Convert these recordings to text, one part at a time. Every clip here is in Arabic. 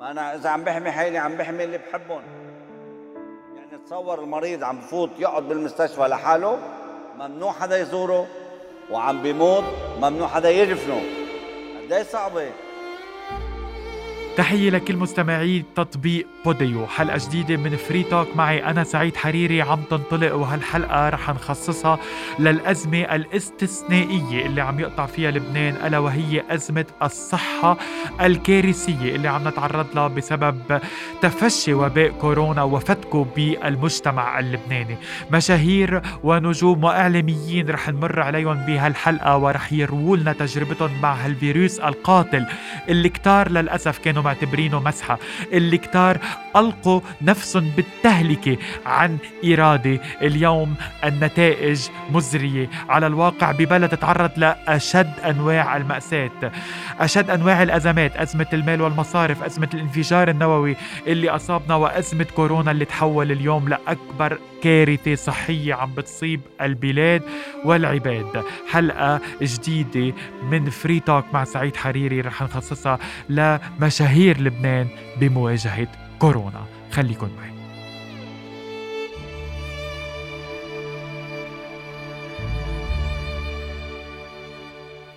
ما أنا إذا عم بحمي حالي عم بحمي اللي بحبهم. يعني تصور المريض عم بفوت يقعد بالمستشفى لحاله ممنوع حدا يزوره وعم بيموت ممنوع حدا يدفنه قد صعبة؟ تحية لكل مستمعي تطبيق بوديو. حلقة جديدة من Free Talk معي أنا سعيد حريري عم تنطلق وهالحلقة رح نخصصها للأزمة الاستثنائية اللي عم يقطع فيها لبنان ألا وهي أزمة الصحة الكارثية اللي عم نتعرض لها بسبب تفشي وباء كورونا وفتكه بالمجتمع اللبناني. مشاهير ونجوم وإعلاميين رح نمر عليهم بهالحلقة ورح يرووا لنا تجربتهم مع هالفيروس القاتل اللي كتار للأسف كانوا معتبرينه مسحة. اللي كتار ألقوا نفسهم بالتهلكة عن إرادة اليوم النتائج مزرية. على الواقع ببلد تعرض لأشد أنواع المأساة. أشد أنواع الأزمات أزمة المال والمصارف أزمة الانفجار النووي اللي أصابنا وأزمة كورونا اللي تحول اليوم لأكبر كارثة صحية عم بتصيب البلاد والعباد. حلقة جديدة من فري توك مع سعيد حريري رح نخصصها لمشاهير لبنان بمواجهة كورونا. خليكن معي.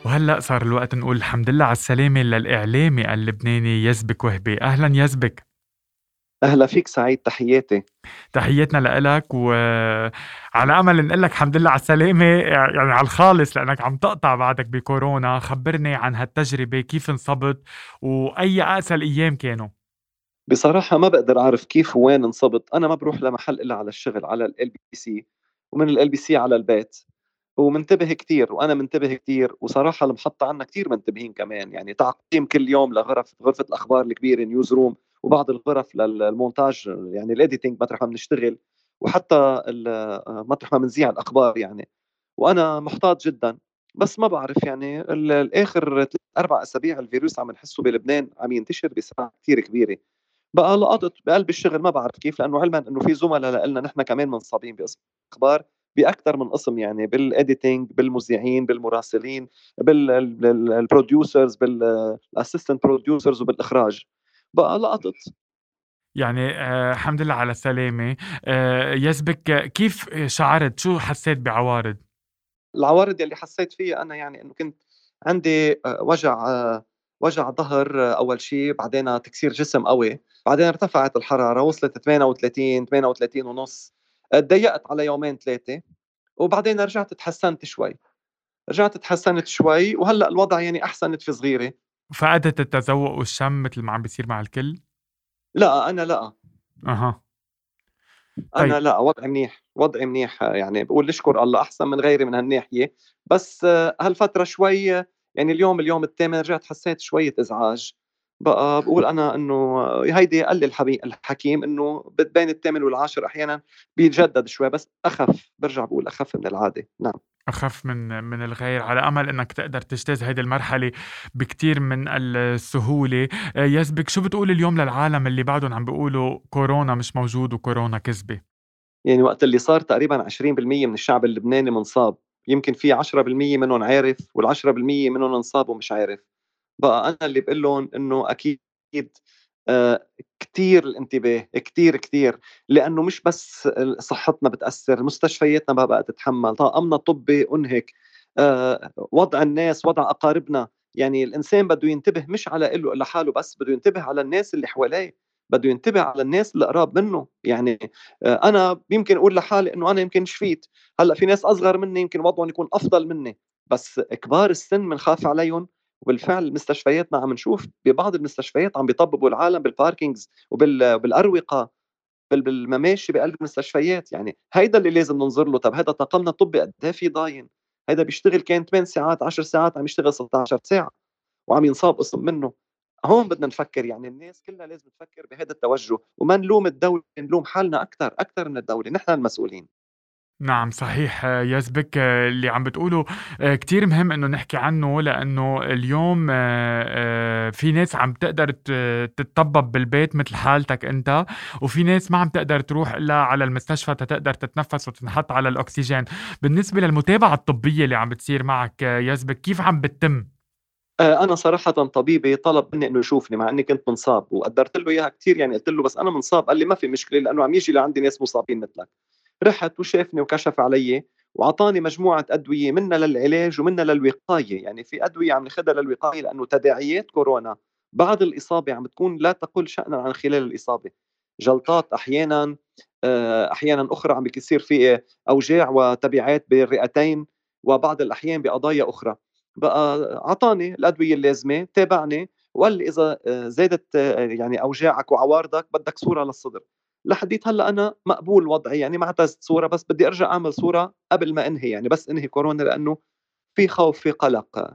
وهلأ صار الوقت نقول الحمد لله على السلامة للإعلامي اللبناني يزبك وهبي. أهلا يزبك. أهلا فيك سعيد تحياتي. تحياتنا لك وعلى أمل نقول لك الحمد لله على السلامة يعني على الخالص لأنك عم تقطع بعدك بكورونا. خبرني عن هالتجربة كيف انصبت وأي اقسى الأيام كانوا؟ بصراحة ما بقدر أعرف كيف وين انصبت، أنا ما بروح لمحل إلا على الشغل على ال بي سي ومن LBC على البيت. ومنتبه كتير وأنا منتبه كتير وصراحة المحطة عنا كتير منتبهين كمان. يعني تعقيم كل يوم لغرف غرفة الأخبار الكبيرة newsroom وبعض الغرف للمونتاج يعني ال editing مطرح ما بنشتغل وحتى مطرح ما بنذيع الأخبار يعني. وأنا محتاط جدا بس ما بعرف يعني الآخر أربع أسابيع الفيروس عم نحسه بلبنان عم ينتشر بسرعة كثير كبيرة. بقى لقطت بقلب الشغل ما بعرف كيف لأنه علما إنه في زملاء لنا نحن كمان منصابين باخبار باكثر من قسم يعني بال editing بالمذيعين بالمراسلين بال producers بال assistant producers وبالإخراج. بقى لقطت. يعني آه الحمد لله على السلامة آه يزبك كيف شعرت؟ شو حسيت بعوارض؟ العوارض اللي حسيت فيها أنا يعني إنه كنت عندي آه وجع وجع ظهر أول شيء بعدين تكسير جسم قوي بعدين ارتفعت الحرارة وصلت 38 38 ونص. تضيقت على يومين ثلاثة وبعدين رجعت تحسنت شوي. رجعت تحسنت شوي وهلأ الوضع يعني احسن في صغيرة. فقدت التذوق والشم مثل ما عم بيصير مع الكل؟ لا أنا لأ. أها. طيب. أنا لأ، وضعي منيح، وضعي منيح يعني بقول نشكر الله أحسن من غيري من هالناحية، بس هالفترة شوي يعني اليوم اليوم الثامن رجعت حسيت شوية إزعاج، بقى بقول أنا إنه هيدي قال لي الحبي الحكيم إنه بين الثامن والعاشر أحيانًا بيتجدد شوي بس أخف، برجع بقول أخف من العادة، نعم. أخف من من الغير على أمل إنك تقدر تجتاز هيدي المرحلة بكتير من السهولة. آه، يزبك شو بتقول اليوم للعالم اللي بعدهم عم بيقولوا كورونا مش موجود وكورونا كذبة؟ يعني وقت اللي صار تقريبا 20% من الشعب اللبناني منصاب. يمكن في 10% منهم عارف وال10% منهم انصاب ومش عارف. بقى أنا اللي بقول لهم إنه أكيد آه، كتير الانتباه كتير كتير لأنه مش بس صحتنا بتأثر مستشفياتنا ما بقى تتحمل طاقمنا الطبي أنهك آه، وضع الناس وضع أقاربنا يعني الإنسان بده ينتبه مش على له لحاله بس بده ينتبه على الناس اللي حواليه بده ينتبه على الناس اللي قراب منه يعني آه، أنا يمكن أقول لحالي إنه أنا يمكن شفيت هلأ في ناس أصغر مني يمكن وضعهم يكون أفضل مني بس كبار السن بنخاف عليهم وبالفعل مستشفياتنا عم نشوف ببعض المستشفيات عم بيطببوا العالم بالباركينجز وبالاروقه بالمماشي بقلب المستشفيات. يعني هيدا اللي لازم ننظر له. طب هذا طاقمنا الطبي قد إيه في ضاين؟ هيدا بيشتغل كان 8 ساعات 10 ساعات عم يشتغل 16 ساعة وعم ينصاب قسم منه. هون بدنا نفكر يعني الناس كلها لازم تفكر بهذا التوجه. وما نلوم الدولة نلوم حالنا أكثر أكثر من الدولة. نحن المسؤولين. نعم صحيح. يزبك اللي عم بتقوله آه، كتير مهم إنه نحكي عنه لأنه اليوم آه، آه، في ناس عم تقدر تتطبب بالبيت مثل حالتك أنت وفي ناس ما عم تقدر تروح إلا على المستشفى تقدر تتنفس وتنحط على الأكسجين. بالنسبة للمتابعة الطبية اللي عم بتصير معك يزبك كيف عم بتتم؟ أنا صراحة طبيبي طلب مني إنه يشوفني مع إني كنت منصاب وقدرت له إياها كثير يعني قلت له بس أنا منصاب قال لي ما في مشكلة لأنه عم يجي لعندي ناس مصابين مثلك. رحت وشافني وكشف علي وأعطاني مجموعة أدوية منها للعلاج ومنها للوقاية. يعني في أدوية عم ناخذها للوقاية لأنه تداعيات كورونا. بعد الإصابة عم بتكون لا تقل شانا عن خلال الإصابة. جلطات أحيانا آه، أحيانا أخرى عم بيصير في أوجاع وتبعات بالرئتين وبعض الأحيان بقضايا أخرى. بقى أعطاني الأدوية اللازمة تابعني وقال لي إذا آه، زادت آه، يعني أوجاعك وعوارضك بدك صورة للصدر. لحديت هلأ أنا مقبول وضعي يعني ما اعتزت صورة بس بدي أرجع أعمل صورة قبل ما أنهي يعني بس أنهي كورونا لأنه في خوف في قلق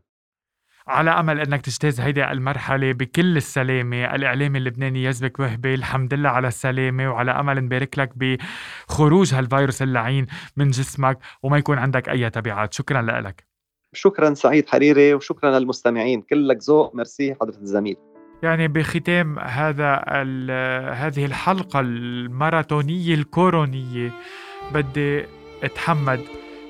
على أمل إنك تجتاز هيدي المرحلة بكل السلامة، الإعلام اللبناني يزبك وهبة، الحمد لله على السلامة وعلى أمل نبارك لك بخروج هالفيروس اللعين من جسمك وما يكون عندك أي تبعات، شكرا لك. شكرا سعيد حريري وشكرا للمستمعين، كلك ذوق، ميرسي حضرة الزميل. يعني بختام هذا هذه الحلقة الماراثونية الكورونية. بدي أتحمد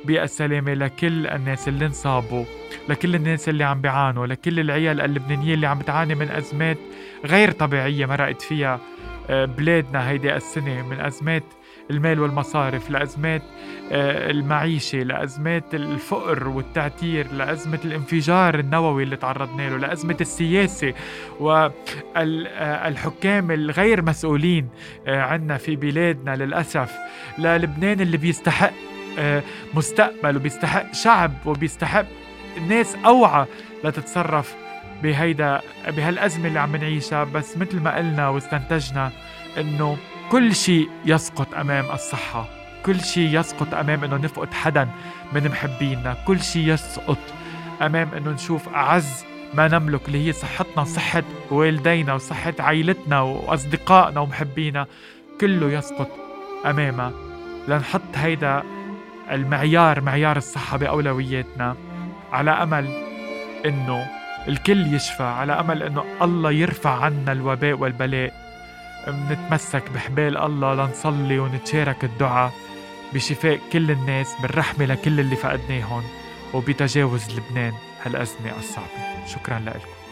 بالسلامة لكل الناس اللي انصابوا لكل الناس اللي عم بيعانوا لكل العيال اللبنانية اللي عم بتعاني من أزمات غير طبيعية مرقت فيها. بلادنا هيدي السنة من أزمات المال والمصارف لأزمات آه، المعيشة لأزمات الفقر والتعتير لأزمة الانفجار النووي اللي تعرضنا له لأزمة السياسة والحكام الغير مسؤولين آه، عنا في بلادنا للأسف. للبنان اللي بيستحق آه، مستقبل وبيستحق شعب وبيستحق ناس أوعى لتتصرف بهيدا بهالأزمة اللي عم نعيشها بس مثل ما قلنا واستنتجنا إنه كل شيء يسقط أمام الصحة. كل شيء يسقط أمام إنه نفقد حدا من محبينا. كل شيء يسقط أمام إنه نشوف أعز ما نملك اللي هي صحتنا وصحة والدينا وصحة عائلتنا وأصدقائنا ومحبينا. كله يسقط أمامها. لنحط هيدا المعيار معيار الصحة بأولوياتنا على أمل إنه الكل يشفى على أمل إنه الله يرفع عنا الوباء والبلاء. منتمسك بحبال الله لنصلي ونتشارك الدعاء بشفاء كل الناس بالرحمة لكل اللي فقدناهم وبتجاوز لبنان هالأزمة الصعبة. شكرا لكم.